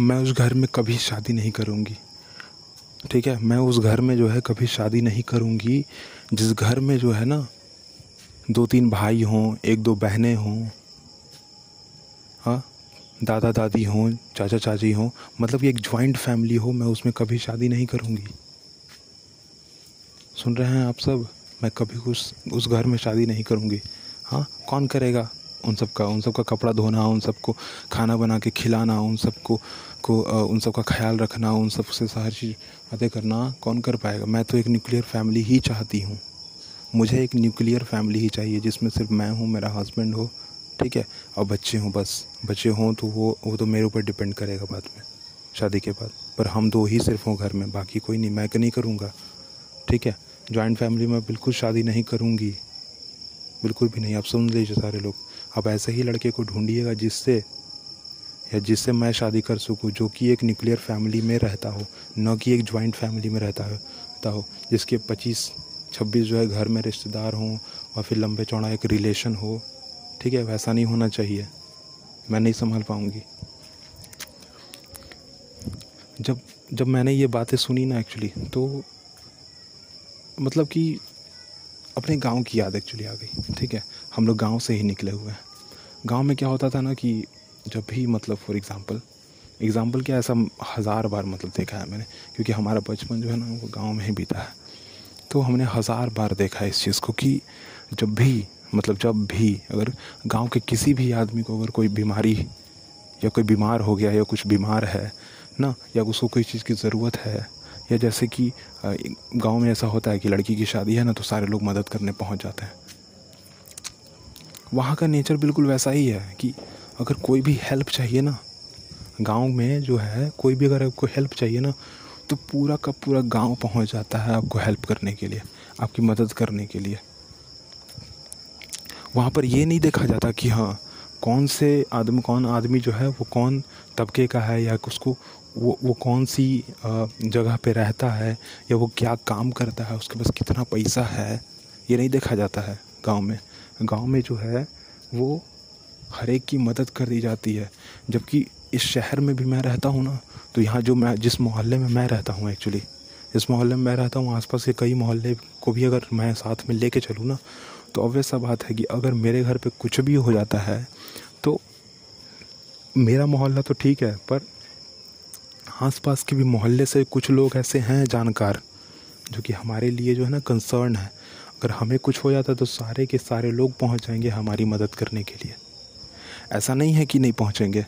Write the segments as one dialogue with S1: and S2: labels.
S1: मैं उस घर में कभी शादी नहीं करूँगी। ठीक है? मैं उस घर में जो है कभी शादी नहीं करूँगी। जिस घर में जो है ना दो तीन भाई हों एक दो बहनें हों हाँ दादा दादी हों चाचा चाची हों मतलब एक ज्वाइंट फैमिली हो, मैं उसमें कभी शादी नहीं करूँगी। सुन रहे हैं आप सब? मैं कभी उस उस घर में शादी नहीं करूँगी। हाँ कौन करेगा? उन सब का उन सब का कपड़ा धोना, उन सबको खाना बना के खिलाना, उन सबको को उन सब का ख्याल रखना, उन सबसे हर चीज़, बातें करना, कौन कर पाएगा? मैं तो एक न्यूक्लियर फैमिली ही चाहती हूँ। मुझे एक न्यूक्लियर फैमिली ही चाहिए, जिसमें सिर्फ़ मैं हूँ, मेरा हस्बैंड हो, ठीक है? और बच्चे हों बस। बच्चे हों तो वो वो तो मेरे ऊपर डिपेंड करेगा बाद में, शादी के बाद। पर हम दो ही सिर्फ़ हों घर में, बाकी कोई नहीं। मैं नहीं करूँगा, ठीक है? जॉइंट फैमिली में बिल्कुल शादी नहीं करूँगी। बिल्कुल भी नहीं। आप सुन लीजिए सारे लोग। अब ऐसे ही लड़के को ढूंढिएगा जिससे या जिससे मैं शादी कर सकूँ, जो कि एक न्यूक्लियर फैमिली में रहता हो, न कि एक ज्वाइंट फैमिली में रहता हो हो, जिसके पच्चीस, छब्बीस जो है घर में रिश्तेदार हों और फिर लंबे चौड़ा एक रिलेशन हो, ठीक है, वैसा नहीं होना चाहिए। मैं नहीं संभाल पाऊँगी। जब जब मैंने ये बातें सुनी ना एक्चुअली तो मतलब कि अपने गाँव की याद एक्चुअली आ गई, ठीक है। हम लोग गाँव से ही निकले हुए हैं। गाँव में क्या होता था ना कि जब भी मतलब फॉर एग्ज़ाम्पल एग्ज़ाम्पल क्या ऐसा हज़ार बार मतलब देखा है मैंने, क्योंकि हमारा बचपन जो है ना, वो गाँव में ही बीता है। तो हमने हज़ार बार देखा है इस चीज़ को कि जब भी मतलब जब भी अगर गाँव के किसी भी आदमी को अगर कोई बीमारी, या कोई बीमार हो गया, या कुछ बीमार है ना, या उसको कोई चीज़ की ज़रूरत है, या जैसे कि गाँव में ऐसा होता है कि लड़की की शादी है ना तो सारे लोग मदद करने पहुँच जाते हैं। वहाँ का नेचर बिल्कुल वैसा ही है कि अगर कोई भी हेल्प चाहिए ना, गाँव में जो है, कोई भी अगर आपको हेल्प चाहिए ना तो पूरा का पूरा गाँव पहुँच जाता है आपको हेल्प करने के लिए, आपकी मदद करने के लिए। वहाँ पर ये नहीं देखा जाता कि हाँ कौन से आदमी, कौन आदमी जो है, वो कौन तबके का है या उसको, वो वो कौन सी जगह पे रहता है या वो क्या काम करता है, उसके पास कितना पैसा है, ये नहीं देखा जाता है गाँव में। गाँव में जो है, वो हर एक की मदद कर दी जाती है। जबकि इस शहर में भी मैं रहता हूँ ना तो यहाँ जो मैं, जिस मोहल्ले में मैं रहता हूँ एक्चुअली जिस मोहल्ले में मैं रहता हूँ, आसपास के कई मोहल्ले को भी अगर मैं साथ में लेके चलूँ ना तो ऑब्वियस सा बात है कि अगर मेरे घर पे कुछ भी हो जाता है तो मेरा मोहल्ला तो ठीक है, पर आसपास के भी मोहल्ले से कुछ लोग ऐसे हैं जानकार, जो कि हमारे लिए जो है ना कंसर्न है। अगर हमें कुछ हो जाता तो सारे के सारे लोग पहुँच जाएँगे हमारी मदद करने के लिए। ऐसा नहीं है कि नहीं पहुँचेंगे।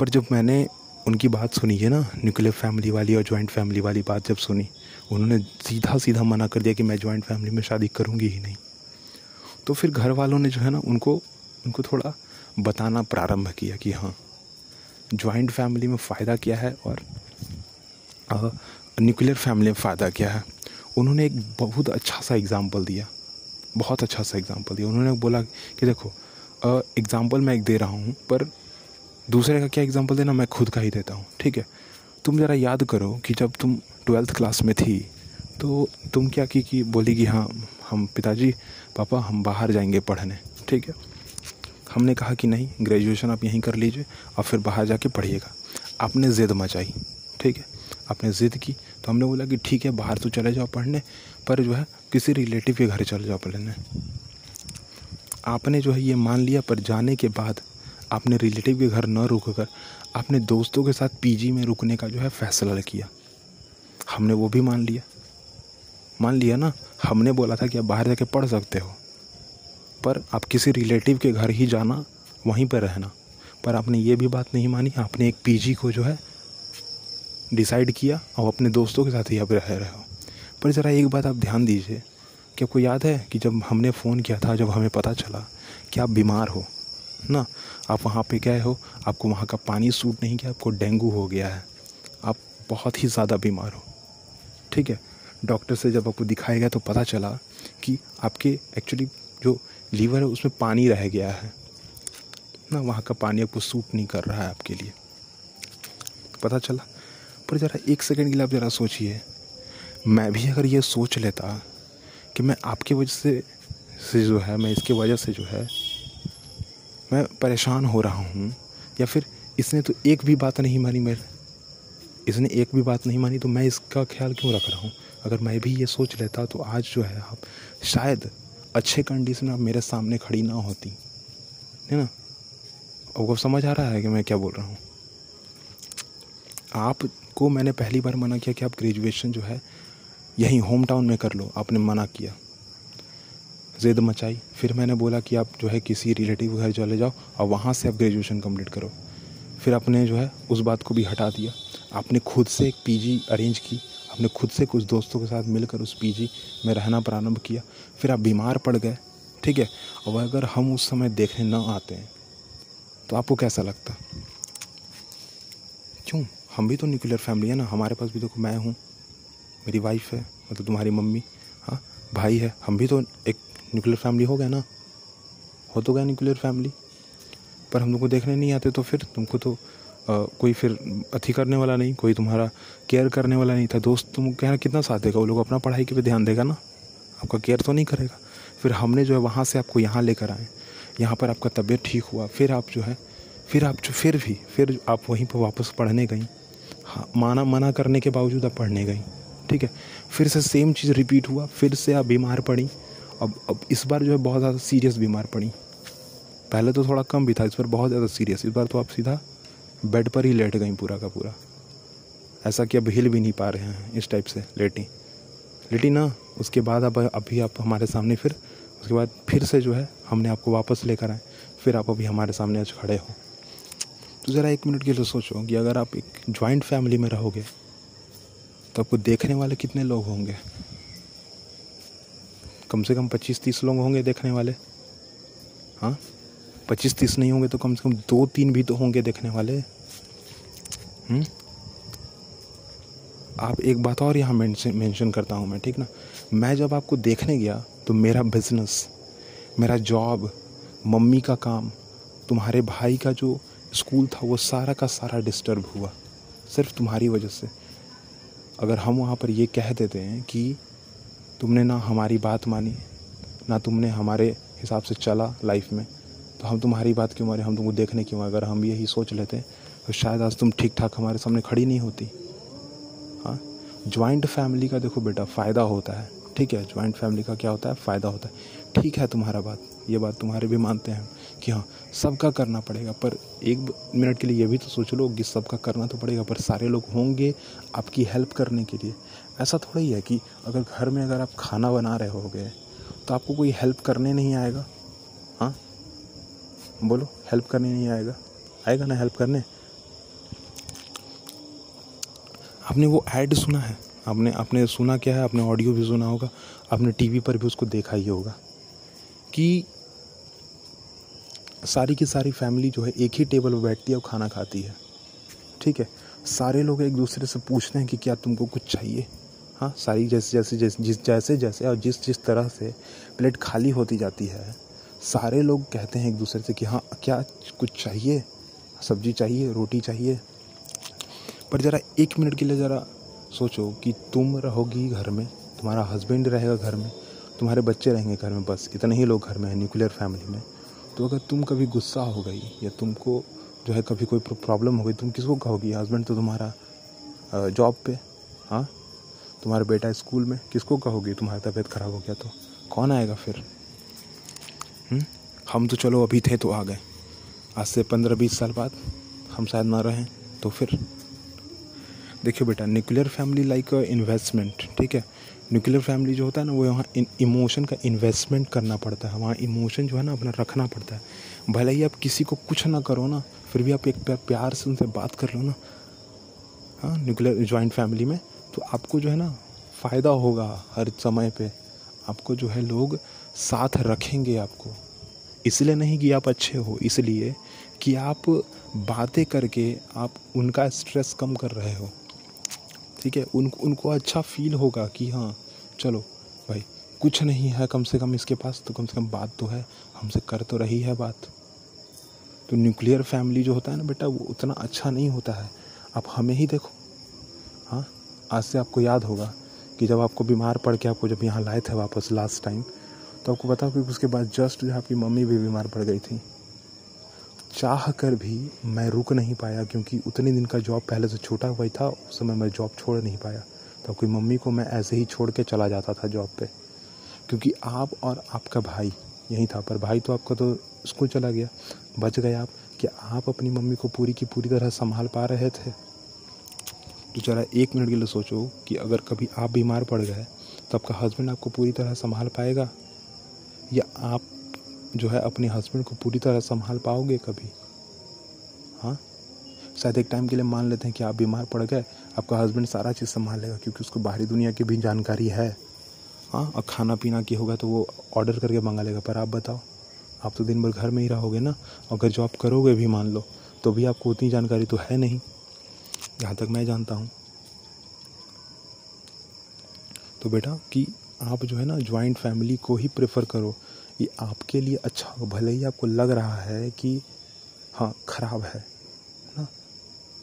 S1: पर जब मैंने उनकी बात सुनी है ना न्यूक्लियर फैमिली वाली और जॉइंट फैमिली वाली बात जब सुनी, उन्होंने सीधा सीधा मना कर दिया कि मैं जॉइंट फैमिली में शादी करूँगी ही नहीं। तो फिर घर वालों ने जो है ना, उनको उनको थोड़ा बताना प्रारंभ किया कि हाँ जॉइंट फैमिली में फ़ायदा क्या है और न्यूक्लियर फैमिली में फ़ायदा क्या है। उन्होंने एक बहुत अच्छा सा एग्ज़ाम्पल दिया, बहुत अच्छा सा एग्ज़ाम्पल दिया। उन्होंने बोला कि देखो एग्ज़ाम्पल मैं एक दे रहा हूँ, पर दूसरे का क्या एग्ज़ाम्पल देना? मैं खुद का ही देता हूँ, ठीक है? तुम ज़रा याद करो कि जब तुम ट्वेल्थ क्लास में थी तो तुम क्या की, कि बोली कि हाँ हम पिताजी, पापा, हम बाहर जाएँगे पढ़ने, ठीक है? हमने कहा कि नहीं ग्रेजुएशन आप यहीं कर लीजिए और फिर बाहर जाके पढ़िएगा। आपने ज़िद मचाई, ठीक है? आपने ज़िद की तो हमने बोला कि ठीक है, बाहर तो चले जाओ पढ़ने, पर जो है, किसी रिलेटिव के घर चले जाओ पढ़ने। आपने जो है ये मान लिया, पर जाने के बाद आपने रिलेटिव के घर न रुक कर आपने दोस्तों के साथ पीजी में रुकने का जो है फैसला किया। हमने वो भी मान लिया। मान लिया ना? हमने बोला था कि आप बाहर जाके पढ़ सकते हो। पर आप किसी रिलेटिव के घर ही जाना, वहीं पर रहना। पर आपने ये भी बात नहीं मानी, आपने एक पीजी को जो है डिसाइड किया और अपने दोस्तों के साथ ही आप रह रहे हो। पर ज़रा एक बात आप ध्यान दीजिए। कि आपको याद है कि जब हमने फ़ोन किया था, जब हमें पता चला कि आप बीमार हो, ना? आप वहाँ पे गए हो, आपको वहाँ का पानी सूट नहीं किया, आपको डेंगू हो गया है। आप बहुत ही ज़्यादा बीमार हो। ठीक है? डॉक्टर से जब आपको दिखाया गया तो पता चला कि आपके एक्चुअली जो लीवर है, उसमें पानी रह गया है। ना? वहाँ का पानी आपको सूट नहीं कर रहा है आपके लिए। पता चला? पर ज़रा एक सेकंड के लिए आप ज़रा सोचिए। मैं भी अगर ये सोच लेता कि मैं आपकी वजह से से जो है, मैं इसकी वजह से जो है, मैं परेशान हो रहा हूँ। या फिर इसने तो एक भी बात नहीं मानी मेरे, इसने एक भी बात नहीं मानी तो मैं इसका ख्याल क्यों रख रहा हूँ? अगर मैं भी ये सोच लेता तो आज जो है आप शायद अच्छे कंडीशन में आप मेरे सामने खड़ी ना होती। है ना? आपको समझ आ रहा है कि मैं क्या बोल रहा हूँ? आपको मैंने पहली बार मना किया कि आप ग्रेजुएशन जो है यहीं होम टाउन में कर लो, आपने मना किया। ज़िद मचाई। फिर मैंने बोला कि आप जो है किसी रिलेटिव घर चले जाओ, और वहाँ से आप ग्रेजुएशन कंप्लीट करो। फिर आपने जो है उस बात को भी हटा दिया। आपने खुद से एक पीजी अरेंज की। आपने खुद से कुछ दोस्तों के साथ मिलकर उस पीजी में रहना प्रारंभ किया। फिर आप बीमार पड़ गए, ठीक है? और अगर हम उस समय देखने ना आते हैं तो आपको कैसा लगता? क्यों? हम भी तो न्यूक्लियर फैमिली है ना। हमारे पास भी देखो, मैं हूँ। मेरी वाइफ है मतलब तुम्हारी मम्मी। हाँ भाई है। हम भी तो एक न्यूक्लियर फैमिली हो गया ना। हो तो गया न्यूक्लियर फैमिली पर हम तुमको देखने नहीं आते तो फिर तुमको तो आ, कोई फिर अथी करने वाला नहीं कोई तुम्हारा केयर करने वाला नहीं था। दोस्त तुम कहना कितना साथ देगा वो लोग अपना पढ़ाई के पे ध्यान देगा ना। आपका केयर तो नहीं करेगा। फिर हमने जो है वहाँ से आपको यहाँ लेकर आए। यहाँ पर आपका तबीयत ठीक हुआ। फिर आप जो है फिर आप जो फिर भी फिर आप वहीं पर वापस पढ़ने गई। हाँ माना मना करने के बावजूद आप पढ़ने गई। ठीक है? फिर से सेम चीज़ रिपीट हुआ, फिर से आप बीमार पड़ी। अब अब इस बार जो है बहुत ज़्यादा सीरियस बीमार पड़ी। पहले तो थोड़ा कम भी था, इस बार बहुत ज़्यादा सीरियस इस बार तो आप सीधा बेड पर ही लेट गई पूरा का पूरा। ऐसा कि अब हिल भी नहीं पा रहे हैं इस टाइप से, लेटी। लेटी ना, उसके बाद अब, अभी आप हमारे सामने फिर, उसके बाद फिर से जो है हमने आपको वापस लेकर आए। फिर आप अभी हमारे सामने आज खड़े हो। तो ज़रा एक मिनट के लिए सोचो कि अगर आप एक जॉइंट फैमिली में रहोगे तो आपको देखने वाले कितने लोग होंगे? कम से कम पच्चीस तीस लोग होंगे देखने वाले। हाँ? पच्चीस तीस नहीं होंगे तो कम से कम दो तीन भी तो होंगे देखने वाले। हम्म? आप एक बात और यहाँ मेंशन करता हूँ मैं, ठीक ना? मैं जब आपको देखने गया तो मेरा बिज़नेस मेरा जॉब मम्मी का काम, तुम्हारे भाई का जो स्कूल था, वो सारा का सारा डिस्टर्ब हुआ। सिर्फ़ तुम्हारी वजह से। अगर हम वहाँ पर ये कह देते हैं कि तुमने ना हमारी बात मानी, ना तुमने हमारे हिसाब से चला लाइफ में तो हम तुम्हारी बात क्यों मारे हम तुमको देखने क्यों अगर हम यही सोच लेते तो शायद आज तुम ठीक ठाक हमारे सामने खड़ी नहीं होती। हाँ? ज्वाइंट फैमिली का देखो बेटा, फ़ायदा होता है। ठीक है? ज्वाइंट फैमिली का क्या होता है? फ़ायदा होता है। ठीक है तुम्हारा बात, ये बात तुम्हारे भी मानते हैं। कि हाँ सबका करना पड़ेगा। पर एक मिनट के लिए ये भी तो सोच लो कि सबका करना तो पड़ेगा, पर सारे लोग होंगे आपकी हेल्प करने के लिए। ऐसा थोड़ा ही है कि अगर घर में अगर आप खाना बना रहे होगे तो आपको कोई हेल्प करने नहीं आएगा। हाँ? बोलो, हेल्प करने नहीं आएगा। आएगा ना हेल्प करने? आपने वो ऐड सुना है? आपने आपने सुना क्या है? आपने ऑडियो भी सुना होगा, आपने टीवी पर भी उसको देखा ही होगा कि सारी की सारी फैमिली जो है एक ही टेबल पर बैठती है और खाना खाती है। ठीक है? सारे लोग एक दूसरे से पूछते हैं कि क्या तुमको कुछ चाहिए? हाँ सारी जैसे जैसे जैसे, जिस, जैसे जैसे और जिस जिस तरह से प्लेट खाली होती जाती है, सारे लोग कहते हैं एक दूसरे से कि हाँ क्या कुछ चाहिए? सब्ज़ी चाहिए? रोटी चाहिए? पर ज़रा एक मिनट के लिए ज़रा सोचो कि तुम रहोगी घर में, तुम्हारा हस्बैंड रहेगा घर में, तुम्हारे बच्चे रहेंगे घर में, बस इतने ही लोग घर में हैं न्यूक्लियर फैमिली में। तो अगर तुम कभी गुस्सा हो गई, या तुमको जो है कभी कोई प्रॉब्लम हो गई, तुम किसको कहोगी? हस्बैंड तो तुम्हारा जॉब पे हाँ? तुम्हारा बेटा स्कूल में, किसको कहोगी? तुम्हारी तबीयत ख़राब हो गया तो? कौन आएगा फिर? हुँ? हम्म? हम तो चलो अभी थे तो आ गए। आज से पंद्रह बीस साल बाद हम शायद ना रहें तो फिर? देखिए बेटा न्यूक्लियर फैमिली लाइक इन्वेस्टमेंट ठीक है? न्यूक्लियर फैमिली जो होता है ना, वो वहाँ इमोशन का इन्वेस्टमेंट करना पड़ता है। वहाँ इमोशन जो है ना, अपना रखना पड़ता है। भले ही आप किसी को कुछ ना करो ना, फिर भी आप एक प्यार से उनसे बात कर लो ना हाँ न्यूक्लियर जॉइंट फैमिली में तो आपको जो है ना, फ़ायदा होगा हर समय पे। आपको जो है लोग साथ रखेंगे आपको। इसलिए नहीं कि आप अच्छे हो, इसलिए कि आप बातें करके आप उनका स्ट्रेस कम कर रहे हो। ठीक है? उन, उनको अच्छा फील होगा कि हाँ चलो भाई, कुछ नहीं है कम से कम इसके पास तो कम से कम बात तो है। हमसे कर तो रही है बात। तो न्यूक्लियर फैमिली जो होता है ना बेटा, वो उतना अच्छा नहीं होता है। आप हमें ही देखो। हाँ आज से आपको याद होगा कि जब आपको बीमार पड़ के आपको जब यहाँ लाए थे वापस लास्ट टाइम तो आपको पता कि उसके बाद जस्ट जो आपकी मम्मी भी बीमार पड़ गई थी। चाह कर भी मैं रुक नहीं पाया क्योंकि उतने दिन का जॉब पहले से छोटा हुआ था, उस समय मैं जॉब छोड़ नहीं पाया। तो कोई मम्मी को मैं ऐसे ही छोड़ के चला जाता था जॉब पे। क्योंकि आप और आपका भाई, यही था, पर भाई तो आपका तो स्कूल चला गया। बच गए आप कि आप अपनी मम्मी को पूरी की पूरी तरह संभाल पा रहे थे? तो जरा एक मिनट के लिए सोचो कि अगर कभी आप बीमार पड़ गए तो आपका हस्बैंड आपको पूरी तरह संभाल पाएगा? या आप जो है अपने हस्बैंड को पूरी तरह संभाल पाओगे कभी? हाँ? शायद एक टाइम के लिए मान लेते हैं कि आप बीमार पड़ गए, आपका हस्बैंड सारा चीज़ संभाल लेगा क्योंकि उसको बाहरी दुनिया की भी जानकारी है। हाँ और खाना पीना की होगा तो वो ऑर्डर करके मंगा लेगा, पर आप बताओ, आप तो दिन भर घर में ही रहोगे ना? अगर जॉब करोगे भी मान लो तो भी आपको उतनी जानकारी तो है नहीं। जहाँ तक मैं जानता हूँ। तो बेटा, कि आप जो है ना ज्वाइंट फैमिली को ही प्रेफर करो। ये आपके लिए अच्छा हो, भले ही आपको लग रहा है कि हाँ ख़राब है, ना?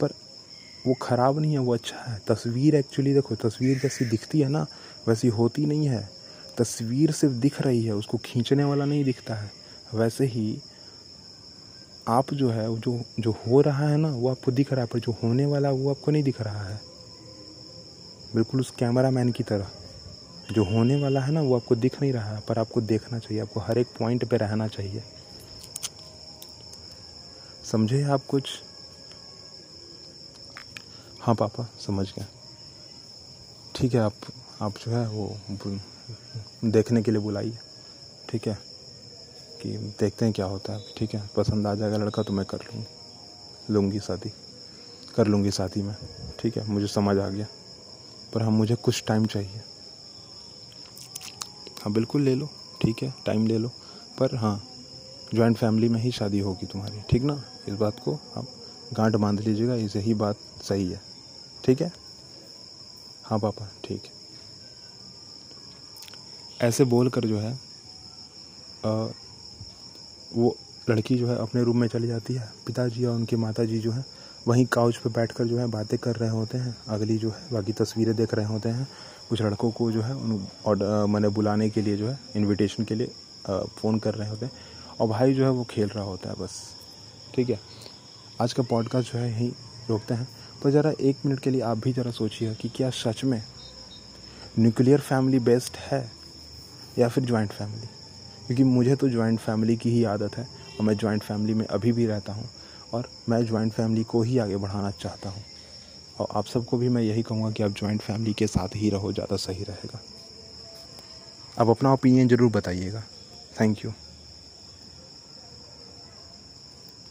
S1: पर वो ख़राब नहीं है, वो अच्छा है। तस्वीर एक्चुअली देखो, तस्वीर जैसी दिखती है ना, वैसी होती नहीं है। तस्वीर सिर्फ़ दिख रही है, उसको खींचने वाला नहीं दिखता है। वैसे ही आप जो है, जो जो हो रहा है ना, वो आपको दिख रहा है, पर जो होने वाला वो आपको नहीं दिख रहा है। बिल्कुल उस कैमरा मैन की तरह। जो होने वाला है ना, वो आपको दिख नहीं रहा है पर आपको देखना चाहिए, आपको हर एक पॉइंट पे रहना चाहिए। समझे आप कुछ? हाँ पापा, समझ गए। ठीक है, आप आप जो है, वो देखने के लिए बुलाइए। ठीक है? कि देखते हैं क्या होता है। ठीक है, पसंद आ जाएगा लड़का तो मैं कर लूँगी। लूँगी शादी। कर लूँगी शादी में। ठीक है, मुझे समझ आ गया। पर हम मुझे कुछ टाइम चाहिए। हाँ बिल्कुल ले लो ठीक है टाइम ले लो। पर हाँ जॉइंट फैमिली में ही शादी होगी तुम्हारी ठीक ना? इस बात को आप गांठ बाँध लीजिएगा इसे ही बात सही है ठीक है? हाँ पापा ठीक है। ऐसे बोल कर जो है आ, वो लड़की जो है अपने रूम में चली जाती है पिताजी और उनकी माता जी जो है वहीं काउच पे बैठकर जो है बातें कर रहे होते हैं। अगली जो है, बाकी तस्वीरें देख रहे होते हैं। कुछ लड़कों को जो है, उन ऑर्डर मैंने बुलाने के लिए जो है इनविटेशन के लिए फ़ोन कर रहे होते हैं। और भाई जो है, वो खेल रहा होता है बस। ठीक है? आज का पॉडकास्ट जो है, यहीं रोकते हैं। तो ज़रा एक मिनट के लिए आप भी ज़रा सोचिए कि क्या सच में न्यूक्लियर फैमिली बेस्ट है या फिर ज्वाइंट फैमिली क्योंकि मुझे तो ज्वाइंट फैमिली की ही आदत है। और मैं ज्वाइंट फैमिली में अभी भी रहता हूँ। और मैं ज्वाइंट फैमिली को ही आगे बढ़ाना चाहता हूँ। और आप सबको भी मैं यही कहूँगा कि आप ज्वाइंट फैमिली के साथ ही रहो, ज़्यादा सही रहेगा। आप अपना ओपिनियन ज़रूर बताइएगा। Thank you